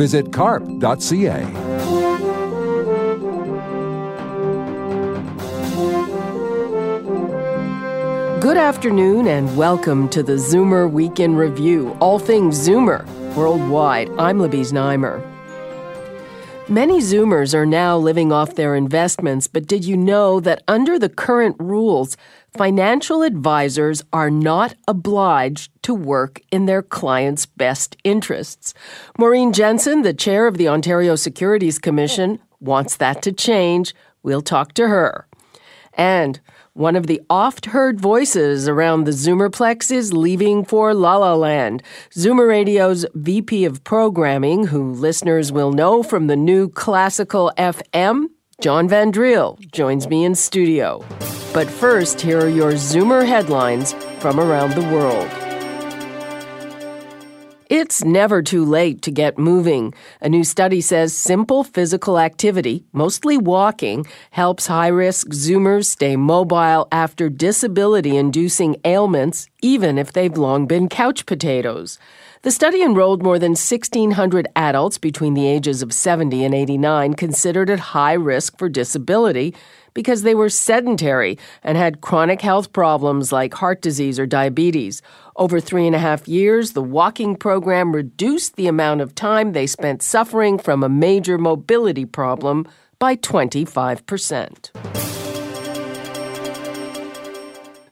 Visit carp.ca. Good afternoon and welcome to the Zoomer Week in Review, all things Zoomer worldwide. I'm Libby Znaimer. Many Zoomers are now living off their investments, but did you know that under the current rules, financial advisors are not obliged to work in their clients' best interests? Maureen Jensen, the chair of the Ontario Securities Commission, wants that to change. We'll talk to her. And one of the oft heard voices around the Zoomerplex is leaving for La La Land. Zoomer Radio's VP of Programming, who listeners will know from the new Classical FM, John Van Driel, joins me in studio. But first, here are your Zoomer headlines from around the world. It's never too late to get moving. A new study says simple physical activity, mostly walking, helps high risk Zoomers stay mobile after disability inducing ailments, even if they've long been couch potatoes. The study enrolled more than 1,600 adults between the ages of 70 and 89 considered at high risk for disability because they were sedentary and had chronic health problems like heart disease or diabetes. Over three and a half years, the walking program reduced the amount of time they spent suffering from a major mobility problem by 25%.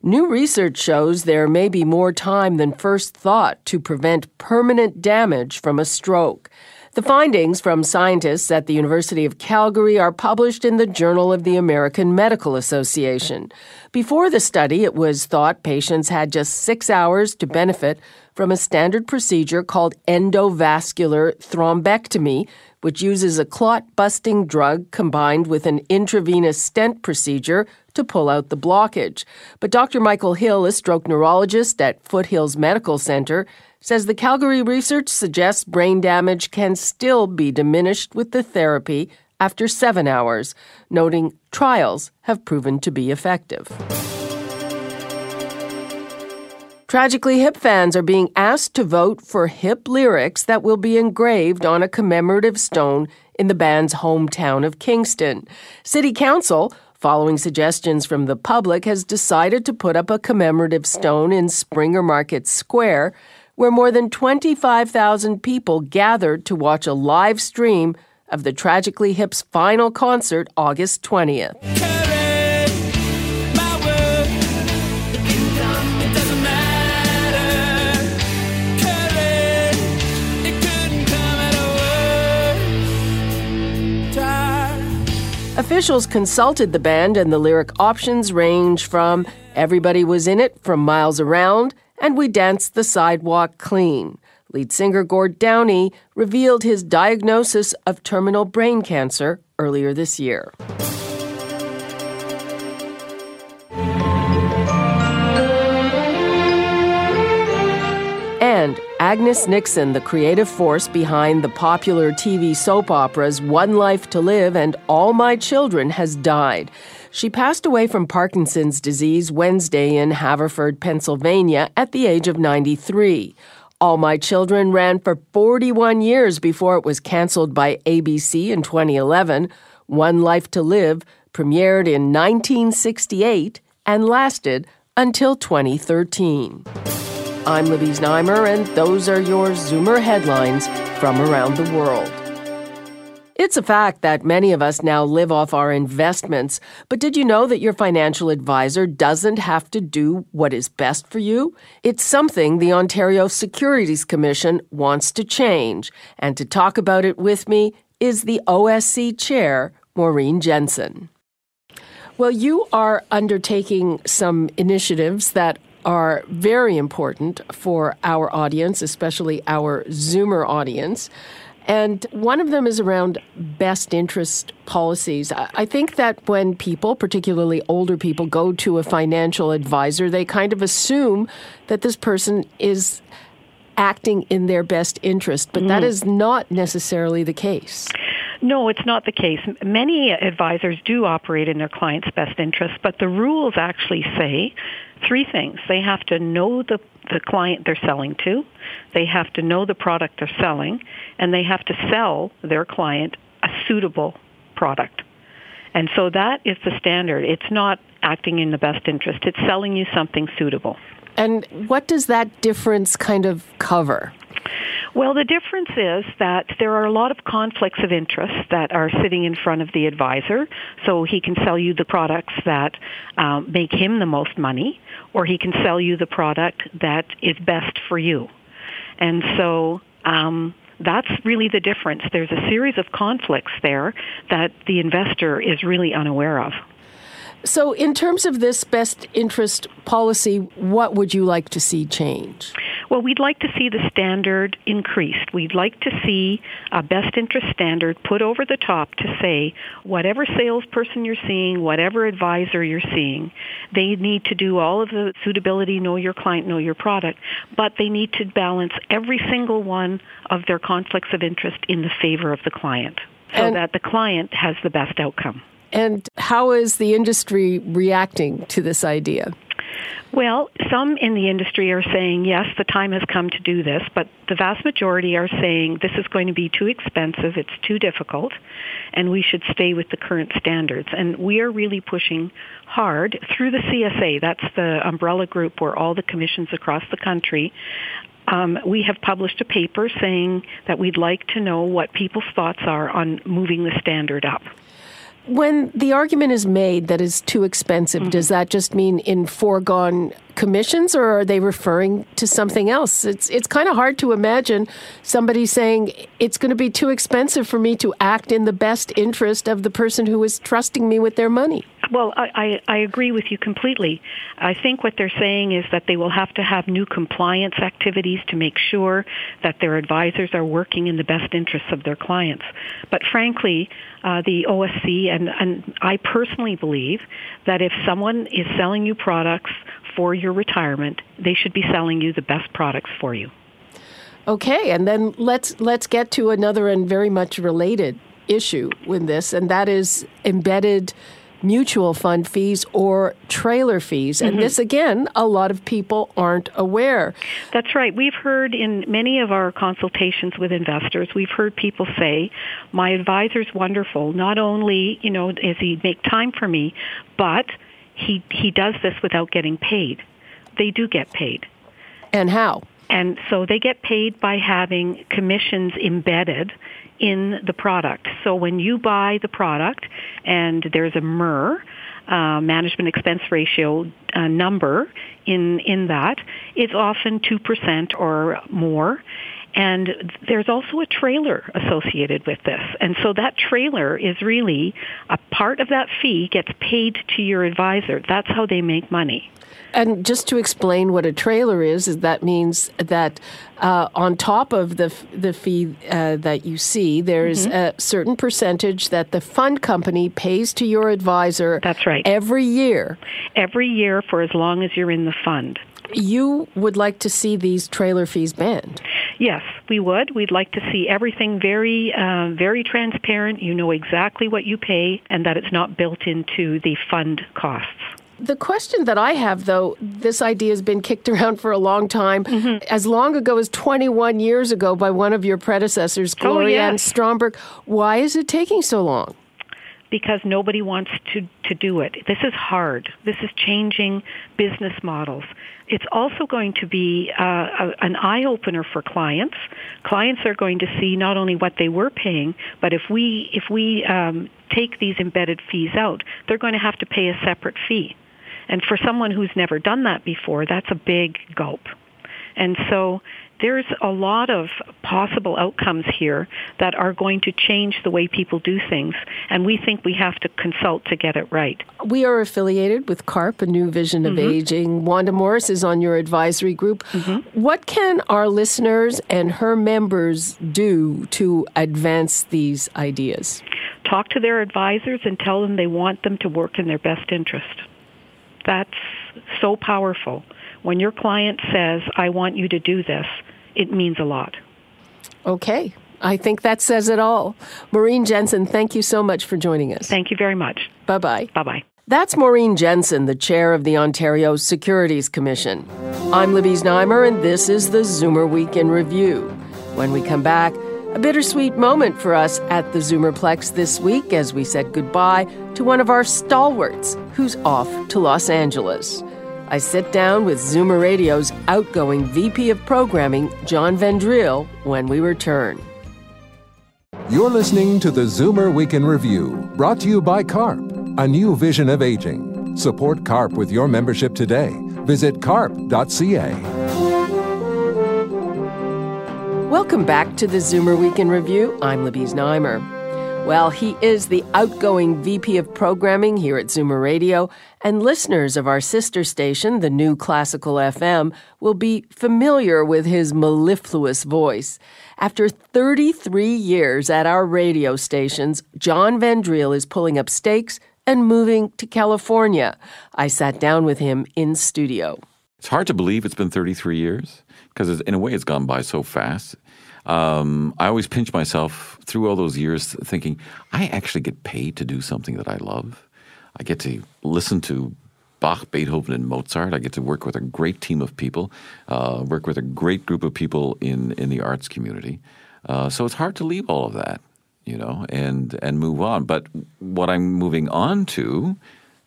New research shows there may be more time than first thought to prevent permanent damage from a stroke. The findings from scientists at the University of Calgary are published in the Journal of the American Medical Association. Before the study, it was thought patients had just six hours to benefit from a standard procedure called endovascular thrombectomy, which uses a clot busting drug combined with an intravenous stent procedure to pull out the blockage. But Dr. Michael Hill, a stroke neurologist at Foothills Medical Center, says the Calgary research suggests brain damage can still be diminished with the therapy after seven hours, noting trials have proven to be effective. Tragically, hip fans are being asked to vote for hip lyrics that will be engraved on a commemorative stone in the band's hometown of Kingston. City Council, following suggestions from the public, has decided to put up a commemorative stone in Springer Market Square where more than 25,000 people gathered to watch a live stream of the Tragically Hip's final concert August 20th. Officials consulted the band, and the lyric options range from Everybody was in it from miles around and we danced the sidewalk clean. Lead singer Gord Downie revealed his diagnosis of terminal brain cancer earlier this year. And Agnes Nixon, the creative force behind the popular TV soap operas One Life to Live and All My Children, has died. She passed away from Parkinson's disease Wednesday in Haverford, Pennsylvania, at the age of 93. All My Children ran for 41 years before it was canceled by ABC in 2011. One Life to Live premiered in 1968 and lasted until 2013. I'm Libby Znaimer, and those are your Zoomer headlines from around the world. It's a fact that many of us now live off our investments, but did you know that your financial advisor doesn't have to do what is best for you? It's something the Ontario Securities Commission wants to change. And to talk about it with me is the OSC chair, Maureen Jensen. Well, you are undertaking some initiatives that are very important for our audience, especially our Zoomer audience. And one of them is around best interest policies. I think that when people, particularly older people, go to a financial advisor, they kind of assume that this person is acting in their best interest, but mm. that is not necessarily the case. No, it's not the case. Many advisors do operate in their client's best interest, but the rules actually say three things. They have to know the, the client they're selling to, they have to know the product they're selling, and they have to sell their client a suitable product. And so that is the standard. It's not acting in the best interest. It's selling you something suitable. And what does that difference kind of cover? Well, the difference is that there are a lot of conflicts of interest that are sitting in front of the advisor. So he can sell you the products that um, make him the most money, or he can sell you the product that is best for you. And so um, that's really the difference. There's a series of conflicts there that the investor is really unaware of. So, in terms of this best interest policy, what would you like to see change? Well, we'd like to see the standard increased. We'd like to see a best interest standard put over the top to say whatever salesperson you're seeing, whatever advisor you're seeing, they need to do all of the suitability, know your client, know your product, but they need to balance every single one of their conflicts of interest in the favor of the client so and that the client has the best outcome. And how is the industry reacting to this idea? Well, some in the industry are saying, yes, the time has come to do this, but the vast majority are saying this is going to be too expensive, it's too difficult, and we should stay with the current standards. And we are really pushing hard through the CSA, that's the umbrella group where all the commissions across the country um, we have published a paper saying that we'd like to know what people's thoughts are on moving the standard up. When the argument is made that is too expensive, mm-hmm. does that just mean in foregone commissions or are they referring to something else? It's it's kind of hard to imagine somebody saying it's going to be too expensive for me to act in the best interest of the person who is trusting me with their money. Well, I, I, I agree with you completely. I think what they're saying is that they will have to have new compliance activities to make sure that their advisors are working in the best interests of their clients. But frankly, uh, the OSC and, and I personally believe that if someone is selling you products for your retirement, they should be selling you the best products for you. Okay, and then let's let's get to another and very much related issue with this, and that is embedded mutual fund fees or trailer fees. And mm-hmm. this, again, a lot of people aren't aware. That's right. We've heard in many of our consultations with investors, we've heard people say, my advisor's wonderful. Not only, you know, does he make time for me, but he, he does this without getting paid. They do get paid. And how? And so they get paid by having commissions embedded in the product. So when you buy the product and there's a MER, uh, management expense ratio uh, number in in that, it's often two percent or more. And there's also a trailer associated with this. And so that trailer is really a part of that fee gets paid to your advisor. That's how they make money. And just to explain what a trailer is, is that means that uh, on top of the the fee uh, that you see, there's mm-hmm. a certain percentage that the fund company pays to your advisor. That's right. Every year. Every year for as long as you're in the fund. You would like to see these trailer fees banned. Yes, we would. We'd like to see everything very, uh, very transparent. You know exactly what you pay, and that it's not built into the fund costs. The question that I have, though, this idea has been kicked around for a long time, mm-hmm. as long ago as 21 years ago by one of your predecessors, Gloria oh, yes. Stromberg. Why is it taking so long? Because nobody wants to, to do it. This is hard. This is changing business models. It's also going to be uh, a, an eye opener for clients. Clients are going to see not only what they were paying, but if we if we um, take these embedded fees out, they're going to have to pay a separate fee. And for someone who's never done that before, that's a big gulp. And so there's a lot of possible outcomes here that are going to change the way people do things, and we think we have to consult to get it right. We are affiliated with CARP, a new vision of mm-hmm. aging. Wanda Morris is on your advisory group. Mm-hmm. What can our listeners and her members do to advance these ideas? Talk to their advisors and tell them they want them to work in their best interest. That's so powerful. When your client says, I want you to do this, it means a lot. Okay. I think that says it all. Maureen Jensen, thank you so much for joining us. Thank you very much. Bye bye. Bye bye. That's Maureen Jensen, the chair of the Ontario Securities Commission. I'm Libby Znaimer, and this is the Zoomer Week in Review. When we come back, a bittersweet moment for us at the Zoomerplex this week as we said goodbye to one of our stalwarts who's off to Los Angeles. I sit down with Zoomer Radio's outgoing VP of Programming, John Van Driel, when we return. You're listening to the Zoomer Week in Review, brought to you by CARP, a new vision of aging. Support CARP with your membership today. Visit carp.ca. Welcome back to the Zoomer Week in Review. I'm Libby Znaimer. Well, he is the outgoing VP of Programming here at Zoomer Radio, and listeners of our sister station, the new Classical FM, will be familiar with his mellifluous voice. After 33 years at our radio stations, John Van Driel is pulling up stakes and moving to California. I sat down with him in studio. It's hard to believe it's been 33 years because, in a way, it's gone by so fast um, I always pinch myself through all those years thinking, I actually get paid to do something that I love. I get to listen to Bach, Beethoven, and Mozart. I get to work with a great team of people, uh, work with a great group of people in, in the arts community. Uh, so it's hard to leave all of that, you know, and and move on. But what I'm moving on to,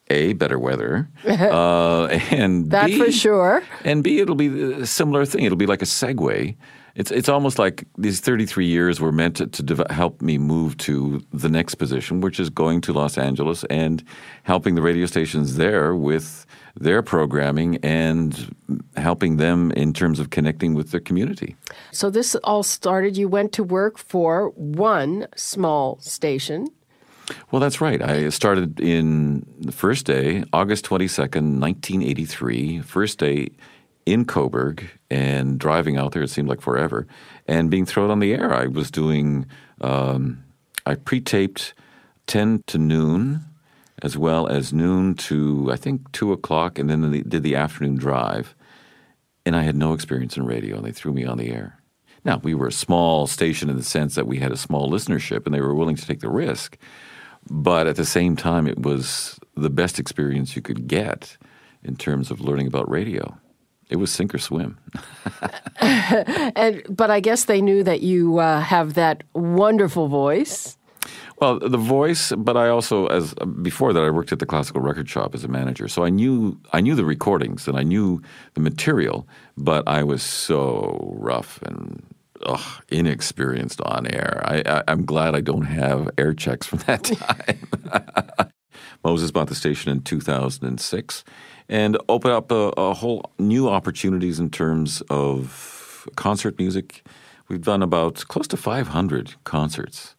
a better weather, uh, and that B, for sure, and B it'll be a similar thing. It'll be like a segue it's it's almost like these 33 years were meant to, to help me move to the next position, which is going to Los Angeles and helping the radio stations there with their programming and helping them in terms of connecting with their community. So this all started. You went to work for one small station. Well, that's right. I started in the first day, August 22nd, 1983. First day in Cobourg and driving out there, it seemed like forever, and being thrown on the air. I was doing, um, I pre taped 10 to noon, as well as noon to, I think, 2 o'clock, and then did the afternoon drive. And I had no experience in radio, and they threw me on the air. Now, we were a small station in the sense that we had a small listenership, and they were willing to take the risk. But at the same time, it was the best experience you could get in terms of learning about radio. It was sink or swim. and, but I guess they knew that you uh, have that wonderful voice. Well, the voice, but I also, as before that, I worked at the classical record shop as a manager, so I knew I knew the recordings and I knew the material, but I was so rough and ugh, inexperienced on air. I, am glad I don't have air checks from that time. Moses bought the station in 2006 and open up a, a whole new opportunities in terms of concert music. We've done about close to 500 concerts.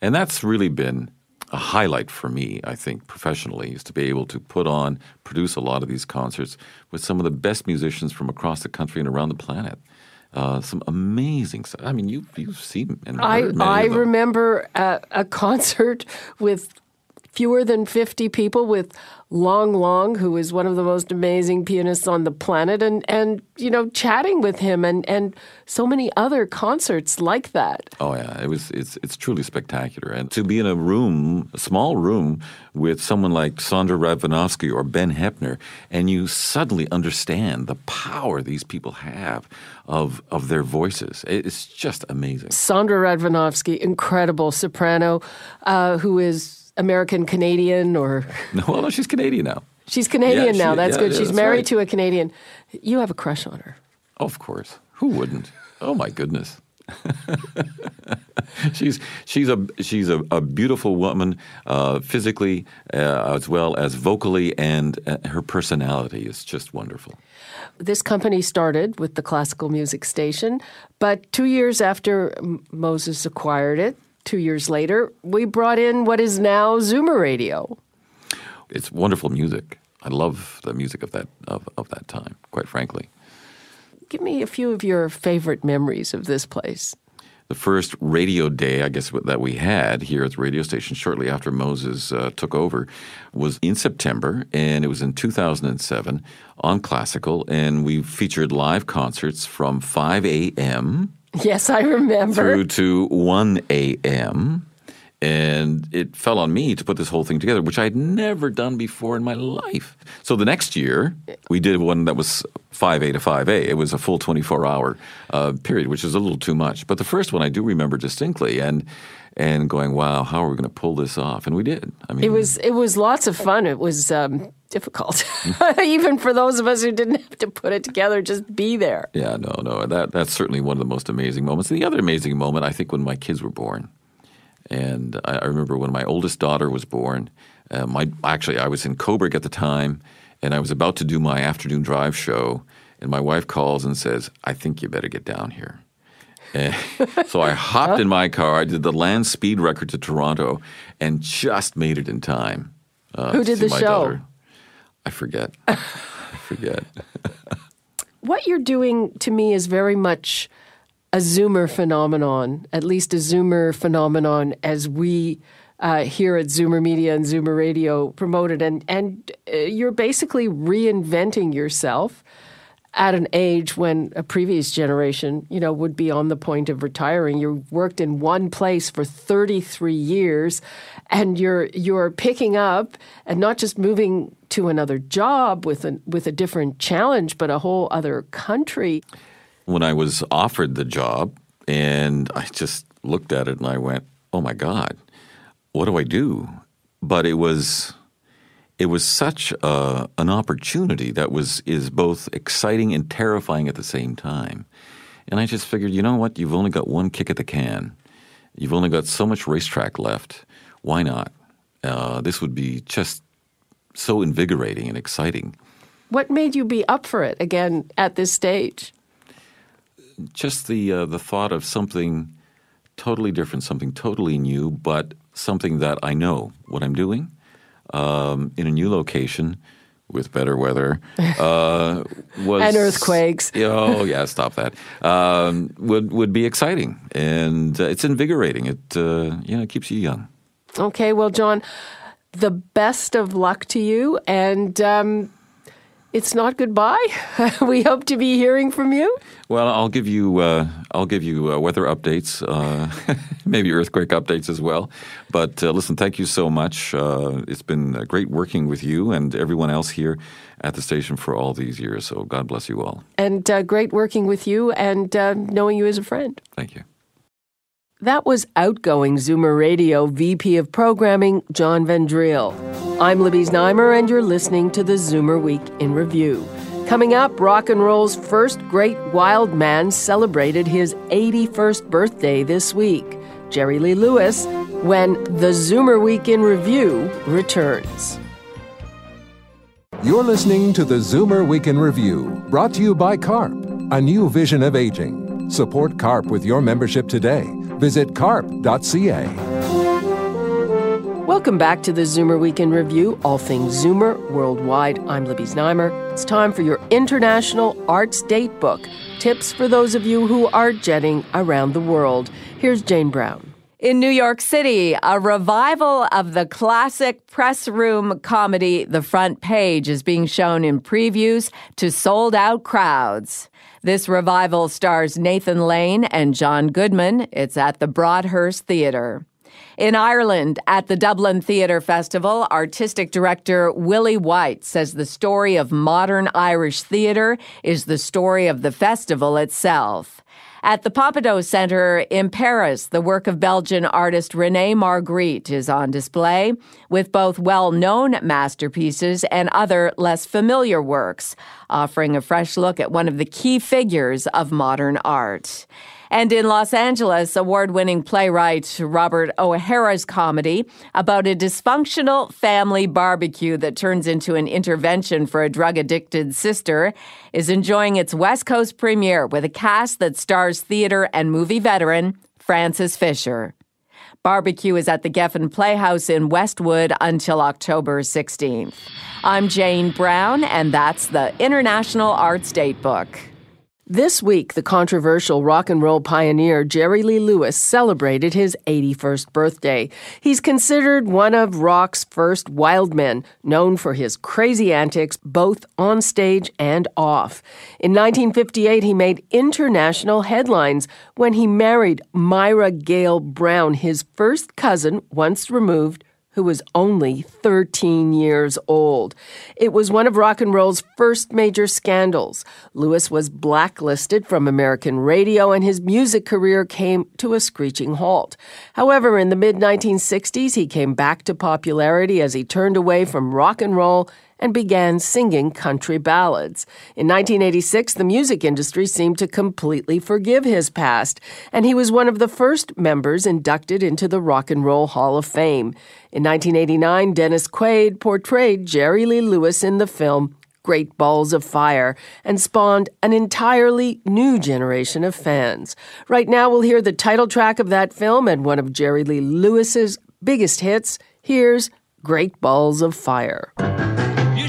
And that's really been a highlight for me, I think, professionally, is to be able to put on, produce a lot of these concerts with some of the best musicians from across the country and around the planet. Uh, some amazing stuff. I mean, you, you've seen and I, I remember a, a concert with fewer than 50 people with Lang Lang, who is one of the most amazing pianists on the planet, and, and you know, chatting with him and, and so many other concerts like that. Oh yeah, it was it's it's truly spectacular. And to be in a room, a small room with someone like Sondra Radvanovsky or Ben Heppner, and you suddenly understand the power these people have of of their voices. It's just amazing. Sondra Radvanovsky, incredible soprano, uh, who is American Canadian or? No, well, no, she's Canadian now. She's Canadian yeah, she, now. That's yeah, good. Yeah, she's that's married right. to a Canadian. You have a crush on her. of course. Who wouldn't? Oh my goodness. she's she's a she's a, a beautiful woman, uh, physically uh, as well as vocally, and uh, her personality is just wonderful. This company started with the classical music station, but two years after M- Moses acquired it, two years later, we brought in what is now Zoomer Radio. It's wonderful music. I love the music of that of, of that time, quite frankly. Give me a few of your favorite memories of this place. The first radio day, I guess, that we had here at the radio station shortly after Moses uh, took over was in September, and it was in 2007 on Classical, and we featured live concerts from 5 a.m. Yes, I remember. through to 1 a.m. And it fell on me to put this whole thing together, which I had never done before in my life. So the next year, we did one that was 5A to 5A. It was a full 24 hour uh, period, which is a little too much. But the first one I do remember distinctly and and going, wow, how are we going to pull this off? And we did. I mean, It was it was lots of fun. It was um, difficult, even for those of us who didn't have to put it together. Just be there. Yeah, no, no. That that's certainly one of the most amazing moments. The other amazing moment, I think, when my kids were born, and I, I remember when my oldest daughter was born. Uh, my actually, I was in Cobourg at the time, and I was about to do my afternoon drive show, and my wife calls and says, "I think you better get down here." So I hopped in my car. I did the land speed record to Toronto, and just made it in time. Uh, Who did the show? daughter. I forget. I forget. What you're doing to me is very much a Zoomer phenomenon, at least a Zoomer phenomenon as we uh, here at Zoomer Media and Zoomer Radio promote it. And, and uh, you're basically reinventing yourself at an age when a previous generation, you know, would be on the point of retiring. You worked in one place for 33 years and you're you're picking up and not just moving to another job with a with a different challenge, but a whole other country. When I was offered the job, and I just looked at it and I went, "Oh my God, what do I do?" But it was it was such a, an opportunity that was is both exciting and terrifying at the same time. And I just figured, you know what? You've only got one kick at the can. You've only got so much racetrack left. Why not? Uh, this would be just so invigorating and exciting. What made you be up for it again at this stage? Just the uh, the thought of something totally different, something totally new, but something that I know what I'm doing um, in a new location with better weather uh, was And earthquakes. oh yeah, stop that. Um, would would be exciting and uh, it's invigorating. It uh, you know keeps you young. Okay, well, John, the best of luck to you, and um, it's not goodbye. we hope to be hearing from you. Well, I'll give you uh, I'll give you uh, weather updates, uh, maybe earthquake updates as well. But uh, listen, thank you so much. Uh, it's been great working with you and everyone else here at the station for all these years. So God bless you all. And uh, great working with you and uh, knowing you as a friend. Thank you. That was outgoing Zoomer Radio VP of Programming, John Van Driel. I'm Libby Znaimer, and you're listening to the Zoomer Week in Review. Coming up, rock and roll's first great wild man celebrated his 81st birthday this week. Jerry Lee Lewis, when the Zoomer Week in Review returns. You're listening to the Zoomer Week in Review, brought to you by CARP, a new vision of aging. Support CARP with your membership today. Visit carp.ca. Welcome back to the Zoomer Week in Review, all things Zoomer worldwide. I'm Libby Znaimer. It's time for your International Arts Date Book. Tips for those of you who are jetting around the world. Here's Jane Brown. In New York City, a revival of the classic press room comedy The Front Page is being shown in previews to sold out crowds. This revival stars Nathan Lane and John Goodman. It's at the Broadhurst Theatre. In Ireland, at the Dublin Theatre Festival, artistic director Willie White says the story of modern Irish theatre is the story of the festival itself. At the Pompidou Center in Paris, the work of Belgian artist Rene Magritte is on display, with both well known masterpieces and other less familiar works, offering a fresh look at one of the key figures of modern art. And in Los Angeles, award winning playwright Robert O'Hara's comedy about a dysfunctional family barbecue that turns into an intervention for a drug addicted sister is enjoying its West Coast premiere with a cast that stars theater and movie veteran Frances Fisher. Barbecue is at the Geffen Playhouse in Westwood until October 16th. I'm Jane Brown, and that's the International Arts Datebook. This week, the controversial rock and roll pioneer Jerry Lee Lewis celebrated his 81st birthday. He's considered one of rock's first wild men, known for his crazy antics both on stage and off. In 1958, he made international headlines when he married Myra Gale Brown, his first cousin once removed who was only 13 years old. It was one of rock and roll's first major scandals. Lewis was blacklisted from American radio and his music career came to a screeching halt. However, in the mid 1960s, he came back to popularity as he turned away from rock and roll and began singing country ballads. In 1986, the music industry seemed to completely forgive his past, and he was one of the first members inducted into the Rock and Roll Hall of Fame. In 1989, Dennis Quaid portrayed Jerry Lee Lewis in the film Great Balls of Fire and spawned an entirely new generation of fans. Right now, we'll hear the title track of that film and one of Jerry Lee Lewis's biggest hits. Here's Great Balls of Fire.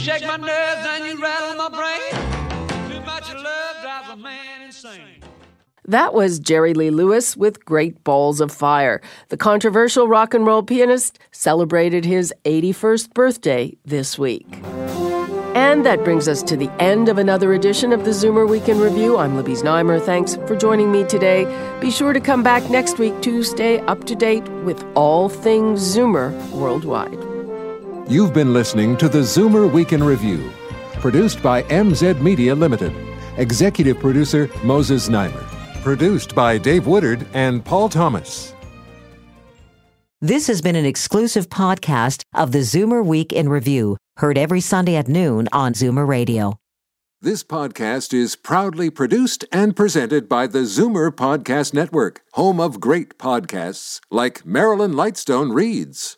Shake my nerves and you rattle my brain. Too much love drives a man insane. That was Jerry Lee Lewis with Great Balls of Fire. The controversial rock and roll pianist celebrated his 81st birthday this week. And that brings us to the end of another edition of the Zoomer Week in Review. I'm Libby Znaimer. Thanks for joining me today. Be sure to come back next week to stay up to date with all things Zoomer worldwide. You've been listening to the Zoomer Week in Review, produced by MZ Media Limited. Executive producer Moses Znaimer. Produced by Dave Woodard and Paul Thomas. This has been an exclusive podcast of the Zoomer Week in Review, heard every Sunday at noon on Zoomer Radio. This podcast is proudly produced and presented by the Zoomer Podcast Network, home of great podcasts like Marilyn Lightstone Reads.